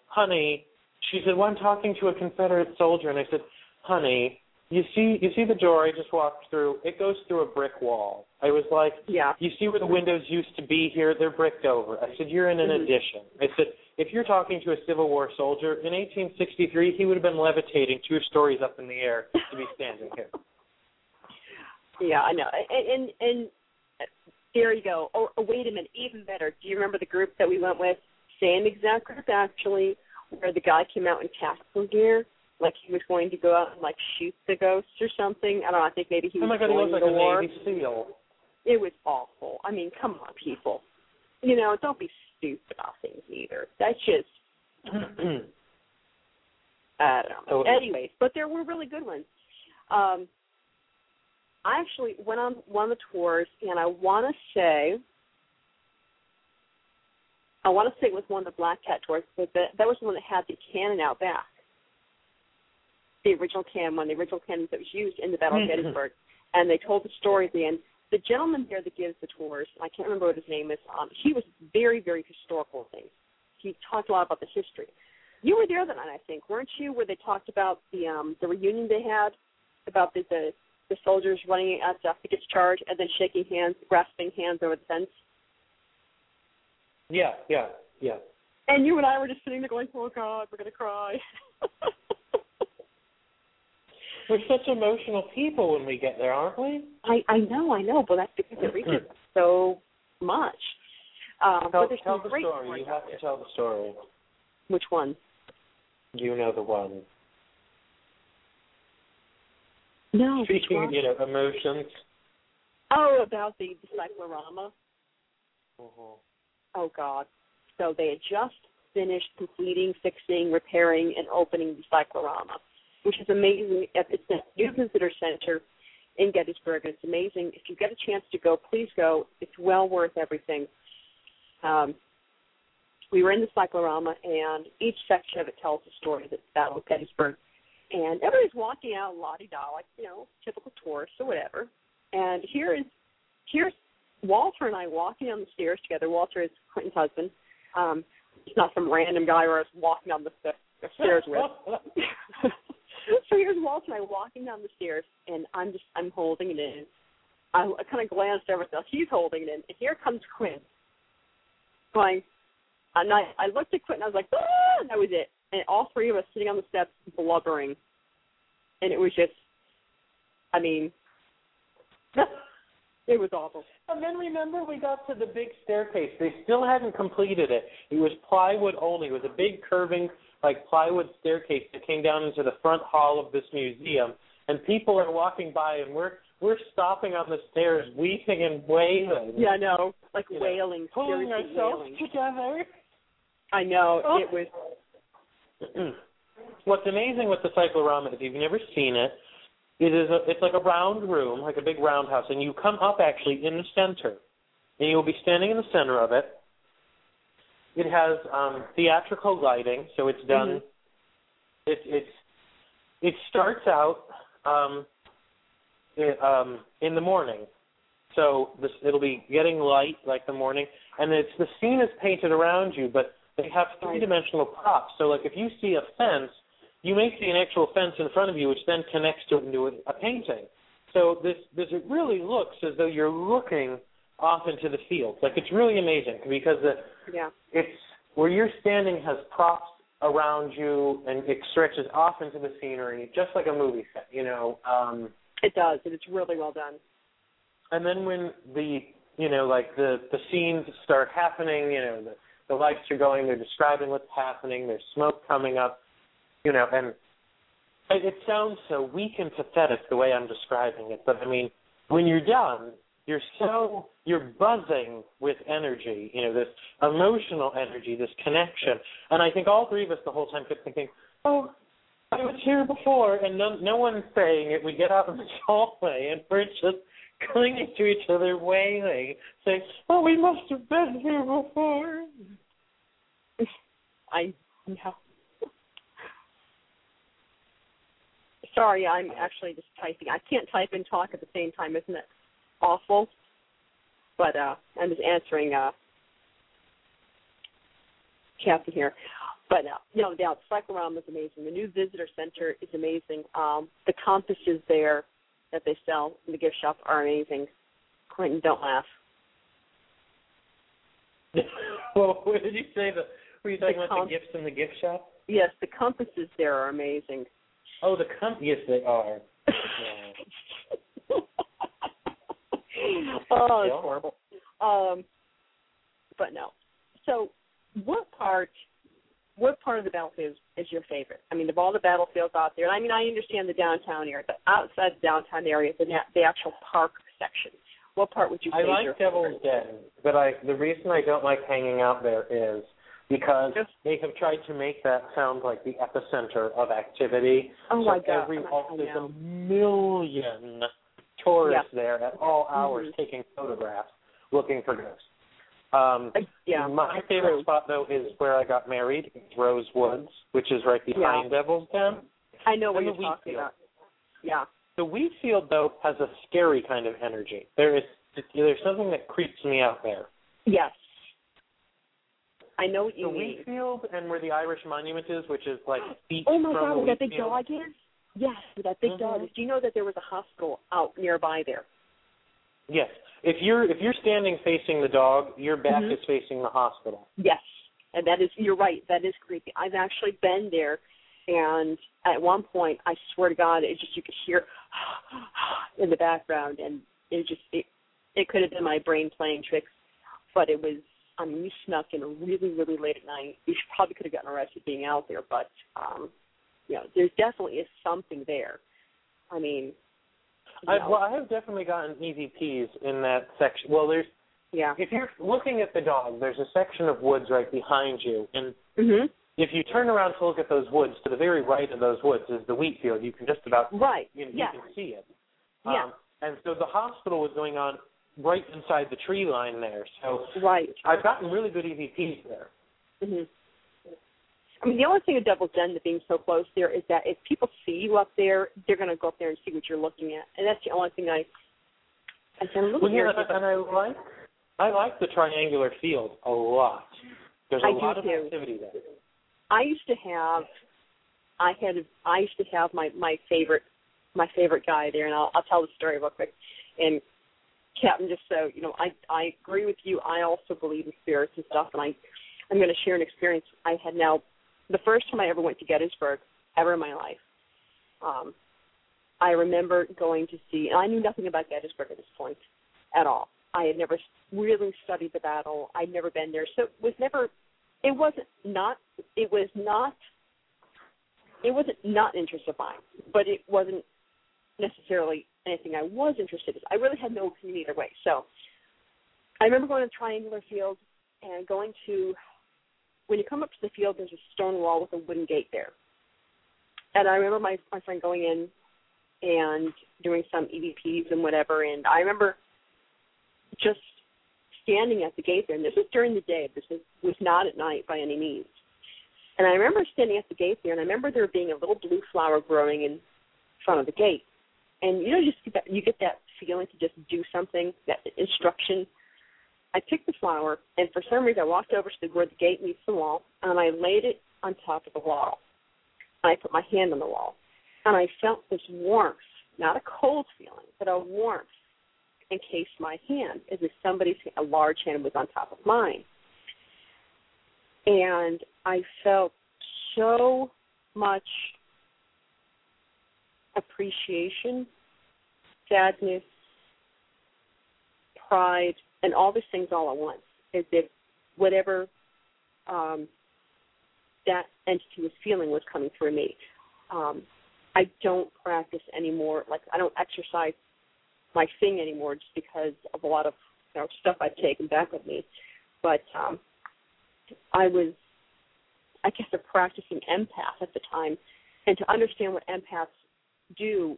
honey she said well i'm talking to a confederate soldier and i said honey you see you see the door I just walked through? It goes through a brick wall. I was like, Yeah. You see where the windows used to be here? They're bricked over. I said, You're in an Mhm. addition. I said, if you're talking to a Civil War soldier in 1863, he would have been levitating two stories up in the air to be standing here. Yeah, I know. And and, and there you go. Oh, oh, wait a minute, even better. Do you remember the group that we went with? Same exact group actually, where the guy came out in tactical gear, like he was going to go out and like shoot the ghost or something. I don't know. I think maybe he Oh was my God, he going like to a war. Navy SEAL. It was awful. I mean, come on, people. You know, don't be stupid about things either. That's just I don't know. Totally. Anyways, but there were really good ones. Um, I actually went on one of the tours, and I want to say, I want to say it was one of the Black Cat tours, but that, that was the one that had the cannon out back. The original cannon, one of the original cannons that was used in the Battle of Mhm. Gettysburg. And they told the story at the end. The gentleman there that gives the tours, I can't remember what his name is, um, he was very, very historical things. He talked a lot about the history. You were there that night, I think, weren't you? Where they talked about the um the reunion they had about the the, the soldiers running at Duffy's charge and then shaking hands, grasping hands over the fence. yeah, yeah, yeah. And you and I were just sitting there going, "Oh God, we're gonna cry." We're such emotional people when we get there, aren't we? I I know, I know, but that's because it reaches us so much. Um, Tell, tell the story. You have to tell the story. Which one? You know the one. No. Speaking, one? you know, emotions. Oh, about the, cyclorama. Mhm. Oh God. So they had just finished completing, fixing, repairing, and opening the cyclorama, which is amazing. It's a new visitor center in Gettysburg. It's amazing. If you get a chance to go, please go. It's well worth everything. Um, we were in the cyclorama, and each section of it tells a story of the Battle of Gettysburg. And everybody's walking out la-di-da, like, you know, typical tourists or whatever. And here is, here's Walter and I walking down the stairs together. Walter is Quintin's husband. Um, he's not some random guy I was walking down the, the stairs with. and I walking down the stairs, and I'm just I'm holding it in. I, I kind of glanced over at. He's holding it in, and here comes Quinn, going. And I I looked at Quinn, and I was like, ah, and that was it. And all three of us sitting on the steps blubbering, and it was just, I mean, it was awful. And then remember, we got to the big staircase. They still hadn't completed it. It was plywood only. It was a big curving, like plywood staircase that came down into the front hall of this museum. And people are walking by, and we're we're stopping on the stairs, weeping and wailing. Yeah, I know, like You know, wailing, pulling ourselves wailing. together. I know Oh. it was. What's amazing with the cyclorama, if you've never seen it, it is a, it's like a round room, like a big roundhouse, and you come up actually in the center, and you'll be standing in the center of it. It has um, theatrical lighting, so it's done. Mhm. It it's it starts out um, it, um, in the morning, so this it'll be getting light like the morning, and it's the scene is painted around you, but they have three dimensional props. So like if you see a fence, you may see an actual fence in front of you, which then connects to into a, a painting. So this this it really looks as though you're looking off into the fields. Like it's really amazing because the Yeah. it's where you're standing has props around you and it stretches off into the scenery just like a movie set, you know. Um It does, and it's really well done. and then when the you know like the the scenes start happening you know the the lights are going they're describing what's happening there's smoke coming up you know and it, it sounds so weak and pathetic the way i'm describing it but i mean when you're done you're so you're buzzing with energy you know this emotional energy this connection and i think all three of us the whole time kept thinking oh I was here before, and no, no one's saying it. We get out in the hallway, and we're just clinging to each other, wailing, saying, "Oh, we must have been here before." I know. Sorry, I'm actually just typing. I can't type and talk at the same time, isn't it awful? But uh I'm just answering uh Captain here. But uh, no doubt, Cyclorama is amazing. The new visitor center is amazing. Um, the compasses there that they sell in the gift shop are amazing. Quintin, don't laugh. well, what did you say? The were you talking The about the gifts in the gift shop? Yes, the compasses there are amazing. Oh, the comp. Yes, they are. oh, it's horrible. Um, but no. So, what part, what part of the battlefield is, is your favorite? I mean, of all the battlefields out there, and I mean, I understand the downtown area, but outside the downtown area, the na- the actual park section, what part would you I like Devil's Den, but I the reason I don't like hanging out there is because they have tried to make that sound like the epicenter of activity. Oh so my God, Every oh, there's a million tourists there at all hours Mhm. taking photographs, looking for ghosts. Um, yeah, my favorite spot though is where I got married, Rose Woods, which is right behind Devil's Den. I know what and you're the talking wheat about. Yeah, The wheat field though has a scary kind of energy. There is there's something that creeps me out there. yes. I know what you the mean. wheat field and where the Irish monument is, which is like feet Oh my from God, the where that big field. dog is? Yes, that big dog Mhm. is. Do you know that there was a hospital out nearby there? Yes. If you're if you're standing facing the dog, your back Mhm. is facing the hospital. Yes, and that is you're right. That is creepy. I've actually been there, and at one point, I swear to God, it just you could hear in the background, and it just it it could have been my brain playing tricks, but it was. I mean, you snuck in really, really late at night. You probably could have gotten arrested being out there, but um, you know, there definitely is something there. I mean, I know, well, I have definitely gotten EVPs in that section. Well, there's yeah. if you're looking at the dog, there's a section of woods right behind you, and Mhm. if you turn around to look at those woods, to the very right of those woods is the wheat field. You can just about Right. you, know, yeah. you can see it. Yeah. Um, and so the hospital was going on right inside the tree line there. So Right. I've gotten really good EVPs there. hmm I mean, the only thing with Devil's Den to being so close there is that if people see you up there, they're going to go up there and see what you're looking at, and that's the only thing I. I said, look Well, here. yeah, and I like I like the triangular field a lot. There's a I lot of too. activity there. I used to have, I had, I used to have my my favorite, my favorite guy there, and I'll I'll tell the story real quick. And Captain, just so you know, I I agree with you. I also believe in spirits and stuff, and I I'm going to share an experience I had now. The first time I ever went to Gettysburg ever in my life, um, I remember going to see, and I knew nothing about Gettysburg at this point at all. I had never really studied the battle. I'd never been there, so it was never. It wasn't not. It was not. It wasn't not interest of mine, but it wasn't necessarily anything I was interested in. I really had no opinion either way. So I remember going to Triangular Field and going to when you come up to the field there's a stone wall with a wooden gate there. And I remember my my friend going in and doing some EVPs and whatever and I remember just standing at the gate there and this was during the day. This was, was not at night by any means. And I remember standing at the gate there and I remember there being a little blue flower growing in front of the gate and you know you just get that, you get that feeling to just do something that instruction i picked the flower and for some reason i walked over to where the gate meets the wall and i laid it on top of the wall and i put my hand on the wall and i felt this warmth not a cold feeling, but a warmth encased my hand, as if somebody's a large hand was on top of mine. And I felt so much appreciation, sadness, pride, and all these things all at once, as if whatever um, that entity was feeling was coming through me. Um, I don't practice anymore. Like I don't exercise my thing anymore just because of a lot of you know stuff I've taken back with me. But um, I was, I guess, a practicing empath at the time, and to understand what empaths do,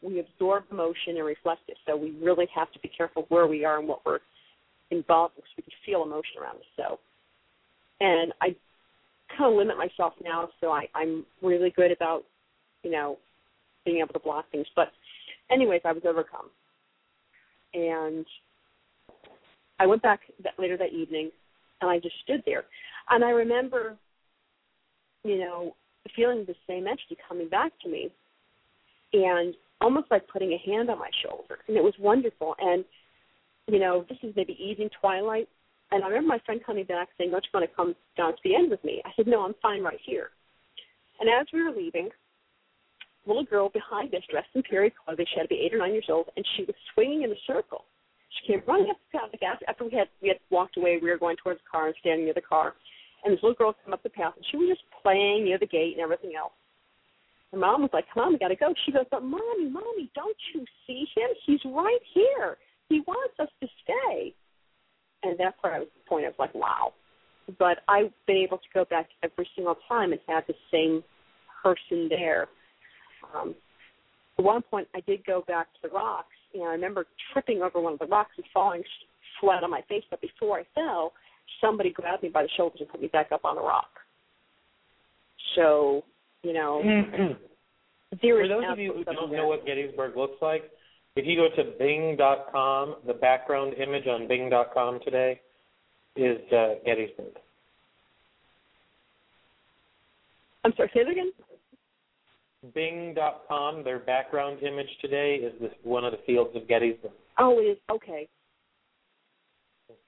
we absorb emotion and reflect it. So we really have to be careful where we are and what we're involved so we can feel emotion around us. So, and I kind of limit myself now, so I, I'm really good about, you know, being able to block things. But, anyways, I was overcome, and I went back that, later that evening, and I just stood there, and I remember, you know, feeling the same entity coming back to me, and almost like putting a hand on my shoulder, and it was wonderful. And you know, this is maybe evening twilight, and I remember my friend coming back saying, "Don't you want to come down to the end with me?" I said, "No, I'm fine right here." And as we were leaving, a little girl behind us, dressed in period clothing, she had to be eight or nine years old, and she was swinging in a circle. She came running up the path after, after we had we had walked away. We were going towards the car and standing near the car, and this little girl came up the path, and she was just playing near the gate and everything else. And mom was like, "Come on, we got to go." She goes, "But mommy, mommy, don't you see him? He's right here. He wants us to stay." And that's where I was the point. I was like, "Wow." But I've been able to go back every single time and have the same person there. Um, at one point, I did go back to the rocks, and I remember tripping over one of the rocks and falling flat on my face. But before I fell, somebody grabbed me by the shoulders and put me back up on the rock. So, you know, there For those of you who don't know what Gettysburg looks like, if you go to Bing.com, the background image on Bing.com today is uh, Gettysburg. I'm sorry, say it again. Bing.com, their background image today is this one of the fields of Gettysburg. Oh, it is okay.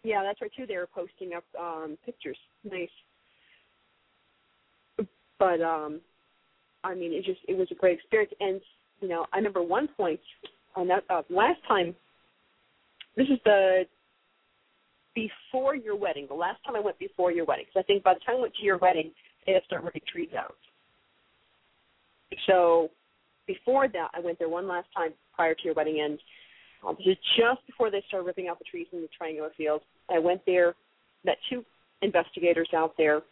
Yeah, that's right too. They were posting up um pictures. Nice. But um I mean it just it was a great experience and you know, I remember one point on that uh, last time this is the before your wedding, the last time I went before your wedding. Because I think by the time I went to your wedding, they had to start ripping trees out. So before that, I went there one last time prior to your wedding, and um, just before they started ripping out the trees in the triangular field. I went there, met two investigators out there.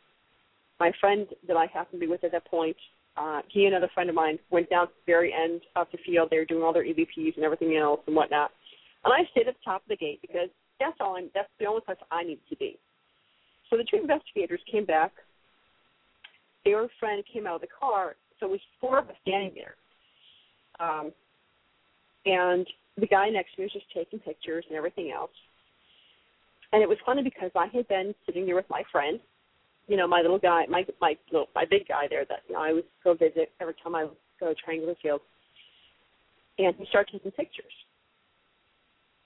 My friend that I happened to be with at that point, uh, he and another friend of mine went down to the very end of the field. They were doing all their EVPs and everything else and whatnot. And I stayed at the top of the gate because that's all I'm. That's the only place I needed to be. So the two investigators came back. Their friend came out of the car, so it was four of us standing there. Um, and the guy next to me was just taking pictures and everything else. And it was funny because I had been sitting there with my friend, you know, my little guy, my my little my big guy there that you know I would go visit every time I go to Triangular Field. And he started taking pictures.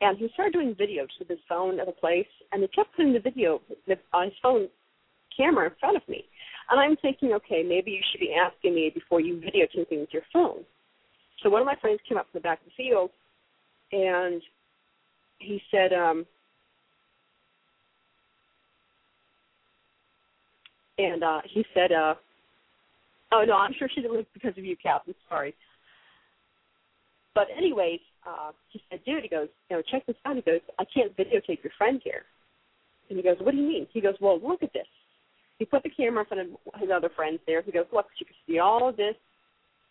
And he started doing videos with his phone of the place, and he kept putting the video on his phone camera in front of me. And I'm thinking, okay, maybe you should be asking me before you videotape me with your phone. So one of my friends came up from the back of the field, and he said, um, and uh, he said, uh, "Oh no, I'm sure she didn't leave because of you, Captain. Sorry." But anyways, uh, he said, "Dude," he goes, "You know, check this out." He goes, "I can't videotape your friend here." And he goes, "What do you mean?" He goes, "Well, look at this." He put the camera in front of his other friends there. He goes, "Look, you can see all of this."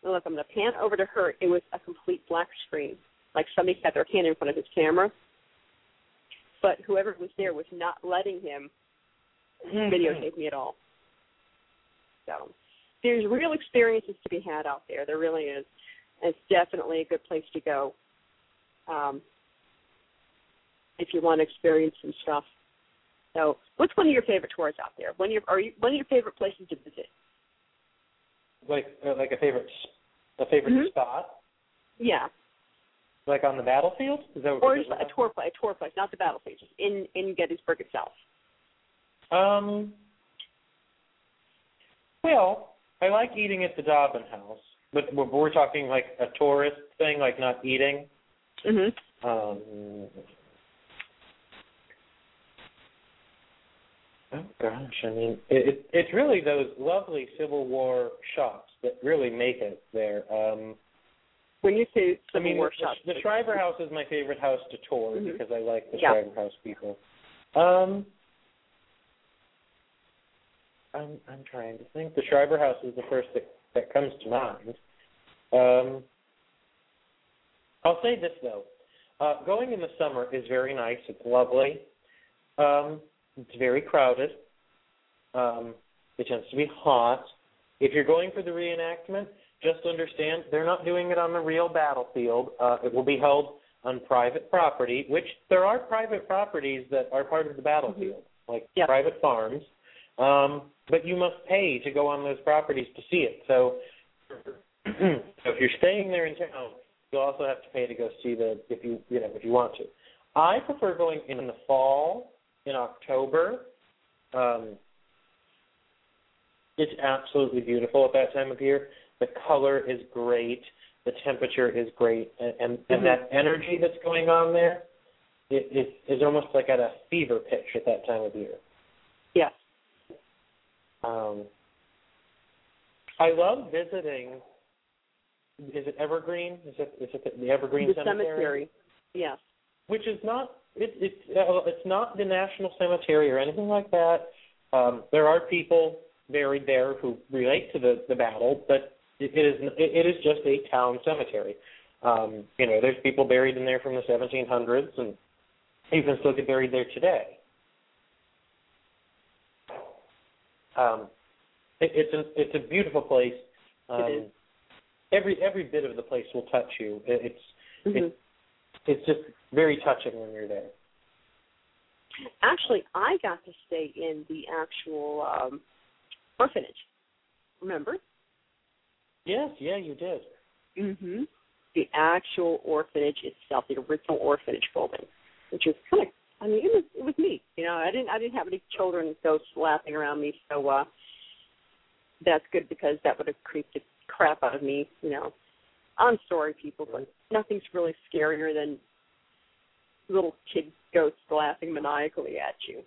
And look, I'm going to pan over to her. It was a complete black screen, like somebody had their hand in front of his camera. But whoever was there was not letting him videotape me at all. So there's real experiences to be had out there. There really is. It's definitely a good place to go um, if you want to experience some stuff. So, what's one of your favorite tours out there? One of your are you, one of your favorite places to visit? Like uh, like a favorite a favorite Mhm. spot. Yeah, Like on the battlefield? Is that what or just a tour place, a tour place, not the battlefield, just in in Gettysburg itself. Um. Well, I like eating at the Dobbin House, but we're, we're talking like a tourist thing, like not eating. Mhm. Um. Oh gosh, I mean, it, it, it's really those lovely Civil War shops that really make it there. Um, When you say I Civil mean, War the, shops, the Shriver House is my favorite house to tour Mhm. because I like the Yeah. Shriver House people. Um, I'm I'm trying to think. The Shriver House is the first that that comes to mind. Um, I'll say this though, uh, going in the summer is very nice. It's lovely. Um, it's very crowded. Um, it tends to be hot. If you're going for the reenactment, just understand they're not doing it on the real battlefield. Uh, it will be held on private property, which there are private properties that are part of the battlefield, like Yeah. private farms. Um, but you must pay to go on those properties to see it. So, so if you're staying there in town, you'll also have to pay to go see the if you you know if you want to. I prefer going in the fall, in October. Um, it's absolutely beautiful at that time of year. The color is great. The temperature is great, and and, Mhm. and that energy that's going on there, it, it is almost like at a fever pitch at that time of year. Um, I love visiting. Is it Evergreen? Is it is it the Evergreen the Cemetery? cemetery. Yes. Which is not it, it's uh, it's not the national cemetery or anything like that. Um, there are people buried there who relate to the the battle, but it, it is it, it is just a town cemetery. Um, you know, there's people buried in there from the 1700s, and you can still get buried there today. Um, it, it's a it's a beautiful place. Um, It is. Every every bit of the place will touch you. It, it's Mhm. it, it's just very touching when you're there. Actually, I got to stay in the actual um, orphanage. Remember? Yes, yeah, you did. Mm-hmm. The actual orphanage itself, the original orphanage building, which is kind of. I mean, it was it was neat. You know, I didn't I didn't have any children ghosts laughing around me, so uh that's good because that would have creeped the crap out of me. You know, I'm sorry, people, but nothing's really scarier than little kid ghosts laughing maniacally at you.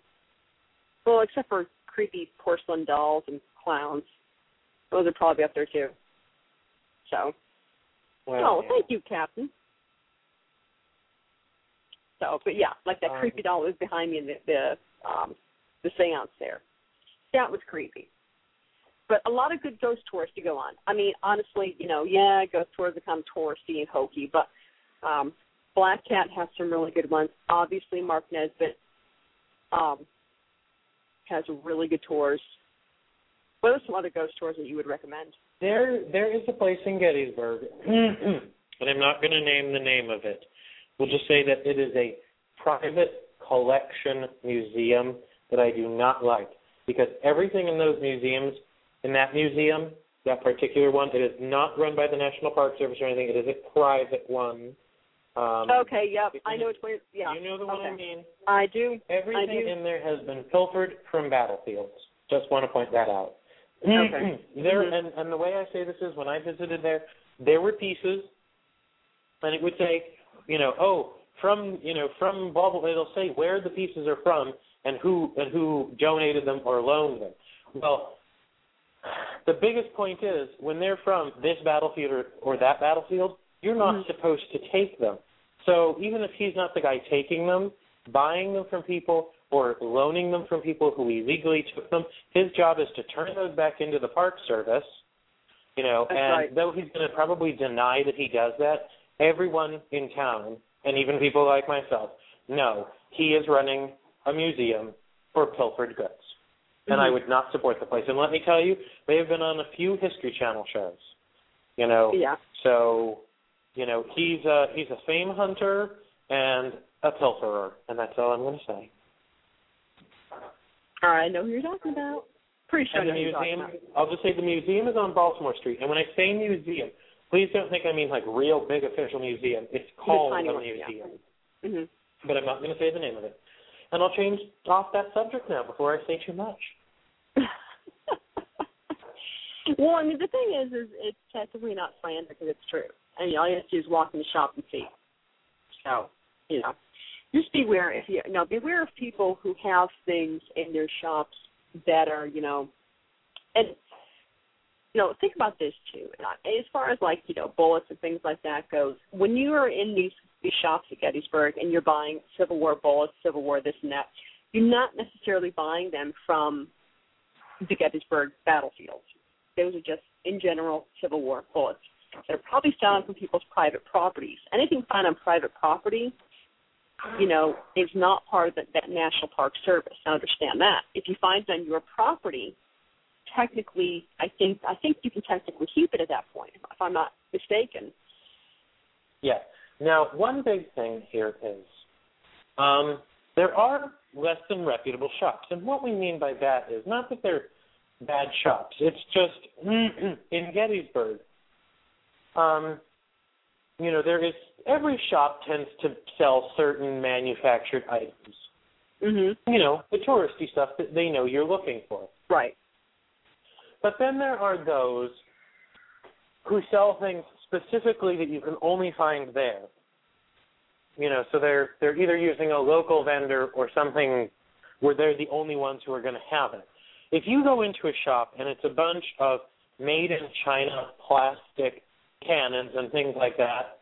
Well, except for creepy porcelain dolls and clowns. Those are probably up there too. So, Well, oh, yeah. thank you, Captain. So, but yeah, like that Um, creepy doll was behind me in the the um the seance there. That was creepy. But a lot of good ghost tours to go on. I mean, honestly, you know, yeah, ghost tours become touristy and hokey, but um Black Cat has some really good ones. Obviously Mark Nesbitt um has really good tours. What are some other ghost tours that you would recommend? There, there is a place in Gettysburg, and I'm not going to name the name of it. We'll just say that it is a private collection museum that I do not like because everything in those museums, in that museum, that particular one, it is not run by the National Park Service or anything. It is a private one. Um, okay, yep. I know which one. Yeah. You know the one I mean. I do. Everything I do. in there has been pilfered from battlefields. Just want to point that out. Okay. there Mhm. and and the way I say this is when I visited there, there were pieces, and it would say, you know, oh, from you know from blah blah. It'll say where the pieces are from and who and who donated them or loaned them. Well, the biggest point is when they're from this battlefield or, or that battlefield, you're not Mhm. supposed to take them. So even if he's not the guy taking them, buying them from people or loaning them from people who illegally took them, his job is to turn those back into the park service. You know, That's and right. though he's going to probably deny that he does that, everyone in town and even people like myself know he is running a museum for pilfered goods. And I Mhm. would not support the place. And let me tell you, they have been on a few History Channel shows. You know, Yeah. so, you know, he's a he's a fame hunter and a pilferer, and that's all I'm going to say. I know who you're talking about. Pretty sure And the who you're talking museum. I'll just say the museum is on Baltimore Street. And when I say museum, Please don't think I mean like real big official museum. It's called a one, yeah. museum, hmm but I'm not going to say the name of it. And I'll change off that subject now before I say too much. well, I mean, the thing is, is it's technically not slander because it's true. I mean, all you have to do is walk in the shop and see. So, you know, just beware if you, you know, beware of people who have things in their shops that are, you know, and you know, think about this too. As far as like you know, bullets and things like that goes, when you are in these these shops at Gettysburg and you're buying Civil War bullets, Civil War this and that, you're not necessarily buying them from the Gettysburg battlefields. Those are just in general Civil War bullets. They're probably stolen from people's private properties. Anything found on private property, you know, is not part of the, that National Park Service. I understand that. If you find it on your property, technically, I think I think you can technically keep it at that point, if I'm not mistaken. Yeah. Now, one big thing here is um, there are less than reputable shops, and what we mean by that is not that they're bad shops. It's just in Gettysburg, um, you know, there is every shop tends to sell certain manufactured items. Mhm. You know, the touristy stuff that they know you're looking for. Right. But then there are those who sell things specifically that you can only find there. You know, so they're they're either using a local vendor or something where they're the only ones who are going to have it. If you go into a shop and it's a bunch of made in China plastic cannons and things like that,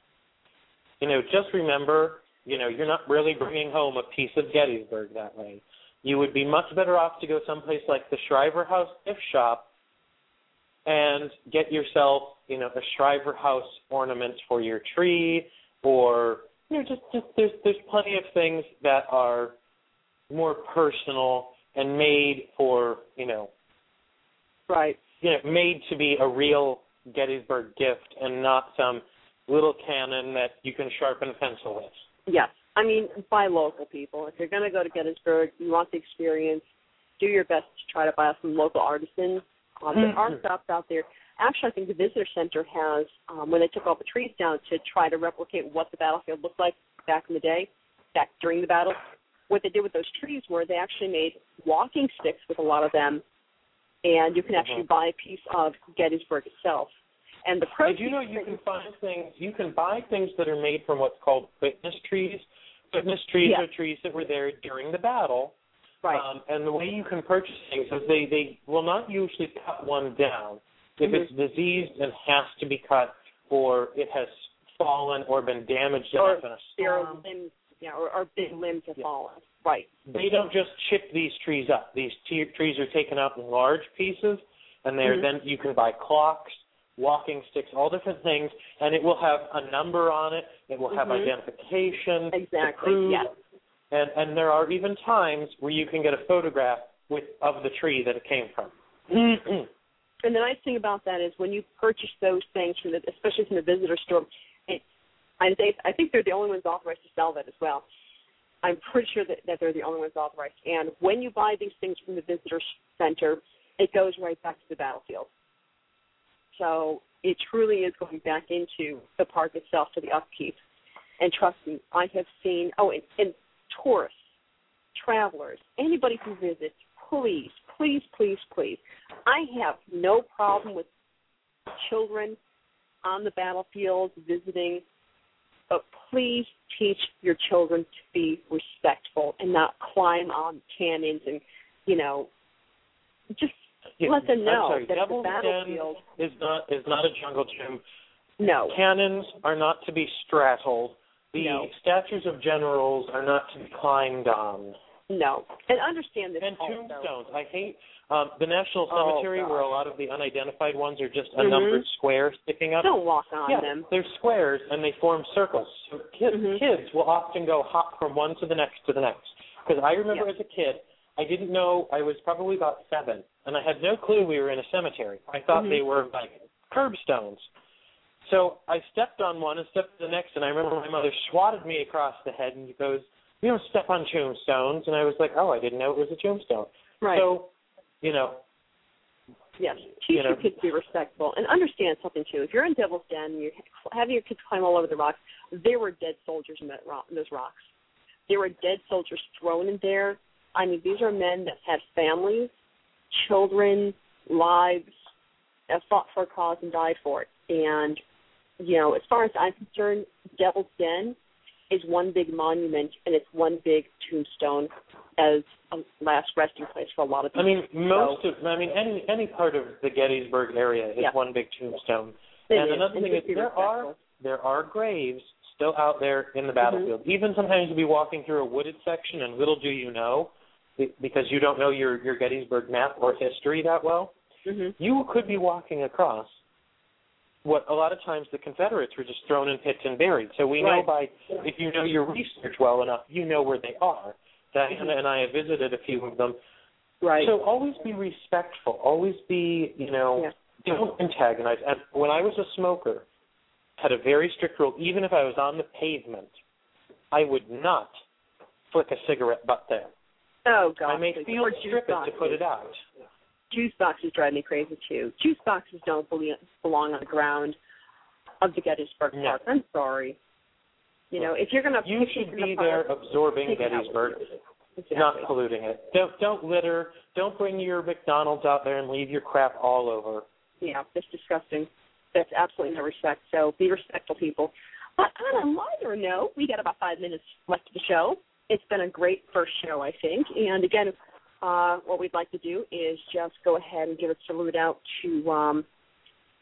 you know, just remember, you know, you're not really bringing home a piece of Gettysburg that way. You would be much better off to go someplace like the Shriver House gift shop and get yourself, you know, a Shriver House ornament for your tree, or you know, just just there's there's plenty of things that are more personal and made for you know, Right. you know, made to be a real Gettysburg gift and not some little cannon that you can sharpen a pencil with. Yes. I mean, buy local people. If you're going to go to Gettysburg, you want the experience, do your best to try to buy some local artisans. Um, There are Mhm. shops out there. Actually, I think the visitor center has, um, when they took all the trees down to try to replicate what the battlefield looked like back in the day, back during the battle, what they did with those trees were they actually made walking sticks with a lot of them, and you can actually Mhm. buy a piece of Gettysburg itself. And the Did proceeds you know you can find things? You can buy things that are made from what's called witness trees. Witness trees Yeah. are trees that were there during the battle. Right? Um, and the way you can purchase things is they they will not usually cut one down if Mhm. it's diseased and has to be cut, or it has fallen or been damaged Or enough in a storm. limbs, yeah, or, or big limbs have Yeah. fallen. Right. They don't just chip these trees up. These te- trees are taken out in large pieces, and they're Mhm. then you can buy clocks, walking sticks, all different things, and it will have a number on it. It will have Mhm. identification. Exactly. Yes. And and there are even times where you can get a photograph with of the tree that it came from. And the nice thing about that is when you purchase those things from the, especially from the visitor store, it, I think I think they're the only ones authorized to sell that as well. I'm pretty sure that, that they're the only ones authorized. And when you buy these things from the visitor center, it goes right back to the battlefield. So it truly is going back into the park itself to the upkeep. And trust me, I have seen. Oh, and, and tourists, travelers, anybody who visits, please, please, please, please. I have no problem with children on the battlefield visiting, but please teach your children to be respectful and not climb on cannons and, you know, just Yeah, let them know sorry, that the Devil's Den battlefield. is not is not a jungle gym. No, Cannons are not to be straddled. The No. statues of generals are not to be climbed on. no, and understand this And also. tombstones. I hate um, the National Oh, Cemetery God. where a lot of the unidentified ones are just a Mhm. numbered square sticking up. Don't walk on yeah, them. they're squares and they form circles. So kids, Mhm. kids will often go hop from one to the next to the next. Because I remember as a kid, I didn't know I was probably about seven, and I had no clue we were in a cemetery. I thought Mhm. they were like curbstones. So I stepped on one and stepped to the next, and I remember my mother swatted me across the head and goes, "You don't step on tombstones." And I was like, "Oh, I didn't know it was a tombstone." Right. So, you know, Yes, teach You know. your kids to be respectful and understand something too. If you're in Devil's Den, and you have your kids climb all over the rocks. There were dead soldiers in that rock, in those rocks. There were dead soldiers thrown in there. I mean, these are men that had families, children, lives, that fought for a cause and died for it. And you know, as far as I'm concerned, Devil's Den is one big monument and it's one big tombstone as a last resting place for a lot of people. I mean, most of I mean any any part of the Gettysburg area is Yeah. one big tombstone. It and is, another and thing is there are there are graves still out there in Mm-hmm. the battlefield. Even sometimes you'll be walking through a wooded section, and little do you know, because you don't know your your Gettysburg map or history that well, Mhm. you could be walking across what a lot of times the Confederates were just thrown in pits and buried. So we know by if you know your research well enough, you know where they are. Diana and I have visited a few of them. Right. So always be respectful. Always be, you know, Yeah. don't antagonize. And when I was a smoker, had a very strict rule. Even if I was on the pavement, I would not flick a cigarette butt there. oh God. I may feel stupid to put it out. Juice boxes drive me crazy too. Juice boxes don't belong on the ground of the Gettysburg No. Park. I'm sorry. You know, if you're gonna You pick should in the be park, there absorbing take it out Gettysburg. Exactly. not polluting it. Don't don't litter. Don't bring your McDonald's out there and leave your crap all over. Yeah, that's disgusting. That's absolutely no respect. So be respectful, people. But on a lighter note, we got about five minutes left of the show. It's been a great first show, I think. And again, uh, what we'd like to do is just go ahead and give a salute out to um,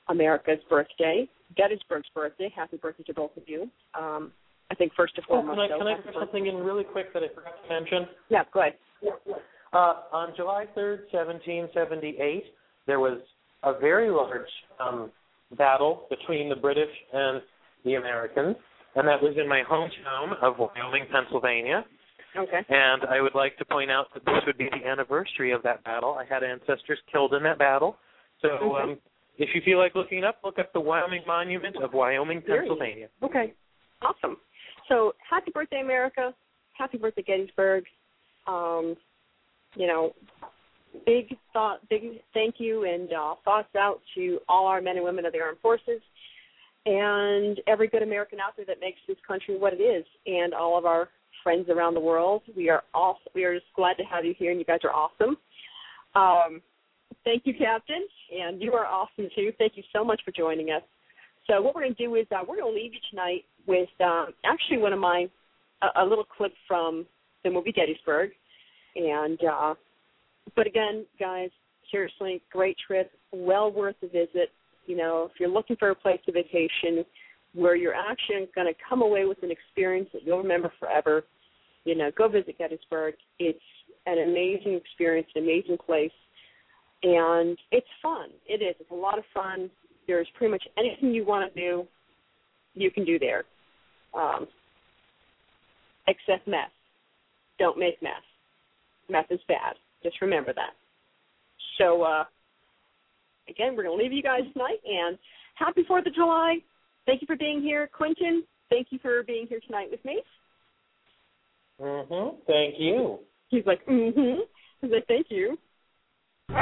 America's birthday, Gettysburg's birthday. Happy birthday to both of you. Um, I think first and Oh, foremost. can I can I put something in really quick that I forgot to mention? Yeah, go ahead. Uh, on July 3rd, 1778, there was a very large um, battle between the British and the Americans, and that was in my hometown of Wyoming, Pennsylvania. Okay. And I would like to point out that this would be the anniversary of that battle. I had ancestors killed in that battle. So Okay. um, if you feel like looking up, look up the Wyoming Monument of Wyoming, Pennsylvania. Okay. Awesome. So happy birthday, America. Happy birthday, Gettysburg. Um, you know, big thought, big thank you and uh, thoughts out to all our men and women of the armed forces and every good American out there that makes this country what it is, and all of our friends around the world. We are all we are just glad to have you here, and you guys are awesome. Um, thank you, Captain, and you are awesome too. Thank you so much for joining us. So what we're going to do is uh, we're going to leave you tonight with um, actually one of my a, a little clip from the movie Gettysburg, and uh, but again, guys, seriously, great trip, well worth the visit. You know, if you're looking for a place to vacation where you're actually going to come away with an experience that you'll remember forever, you know, go visit Gettysburg. It's an amazing experience, an amazing place, and it's fun. It is. It's a lot of fun. There's pretty much anything you want to do, you can do there, um, except meth. Don't make meth. Meth is bad. Just remember that. So, uh, again, we're going to leave you guys tonight, and happy 4th of July. Thank you for being here. Quintin, thank you for being here tonight with me. Mm-hmm. Thank you. He's like. I was like, thank you.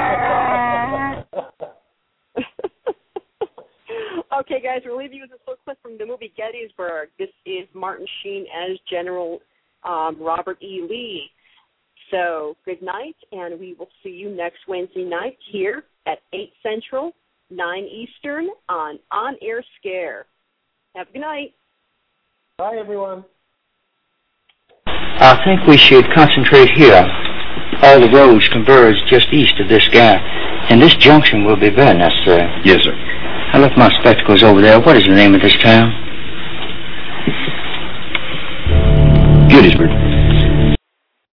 okay, guys, we'll leave you with this little clip from the movie Gettysburg. This is Martin Sheen as General um, Robert E. Lee. So, good night, and we will see you next Wednesday night here at 8 Central, 9 Eastern on On Air Scare. Have a good night. Bye, everyone. I think we should concentrate here. All the roads converge just east of this gap, and this junction will be very necessary. Yes, sir. I left my spectacles over there. What is the name of this town? Gettysburg.